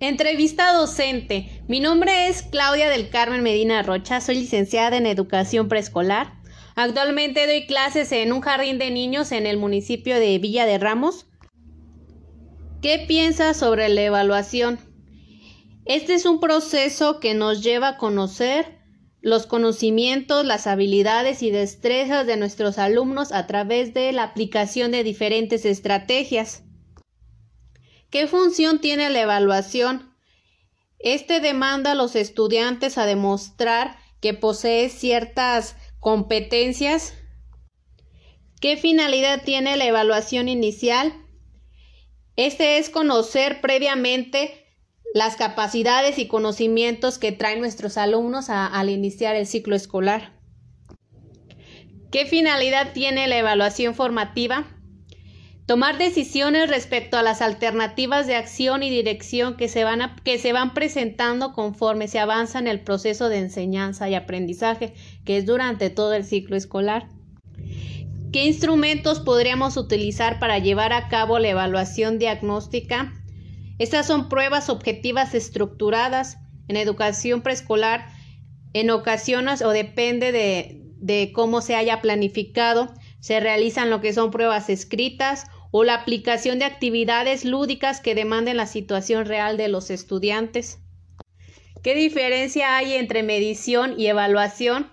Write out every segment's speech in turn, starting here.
Entrevista docente. Mi nombre es Claudia del Carmen Medina Rocha, soy licenciada en educación preescolar. Actualmente doy clases en un jardín de niños en el municipio de Villa de Ramos. ¿Qué piensas sobre la evaluación? Este es un proceso que nos lleva a conocer los conocimientos, las habilidades y destrezas de nuestros alumnos a través de la aplicación de diferentes estrategias. ¿Qué función tiene la evaluación? Este demanda a los estudiantes a demostrar que posee ciertas competencias. ¿Qué finalidad tiene la evaluación inicial? Este es conocer previamente las capacidades y conocimientos que traen nuestros alumnos al iniciar el ciclo escolar. ¿Qué finalidad tiene la evaluación formativa? Tomar decisiones respecto a las alternativas de acción y dirección que se, van que se van presentando conforme se avanza en el proceso de enseñanza y aprendizaje, que es durante todo el ciclo escolar. ¿Qué instrumentos podríamos utilizar para llevar a cabo la evaluación diagnóstica? Estas son pruebas objetivas estructuradas en educación preescolar. En ocasiones o depende de, de cómo se haya planificado, se realizan lo que son pruebas escritas o la aplicación de actividades lúdicas que demanden la situación real de los estudiantes. ¿Qué diferencia hay entre medición y evaluación?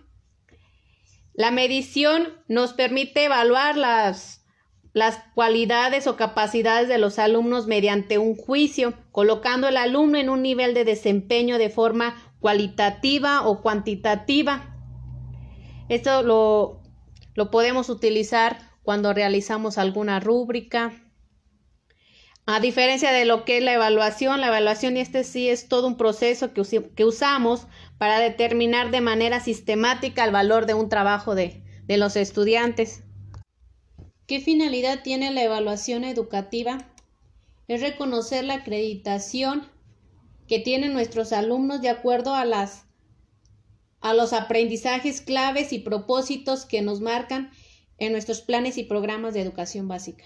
La medición nos permite evaluar las, las cualidades o capacidades de los alumnos mediante un juicio, colocando al alumno en un nivel de desempeño de forma cualitativa o cuantitativa. Esto lo, lo podemos utilizar cuando realizamos alguna rúbrica. A diferencia de lo que es la evaluación, la evaluación y este sí es todo un proceso que, que usamos para determinar de manera sistemática el valor de un trabajo de, de los estudiantes. ¿Qué finalidad tiene la evaluación educativa? Es reconocer la acreditación que tienen nuestros alumnos de acuerdo a las a los aprendizajes claves y propósitos que nos marcan en nuestros planes y programas de educación básica.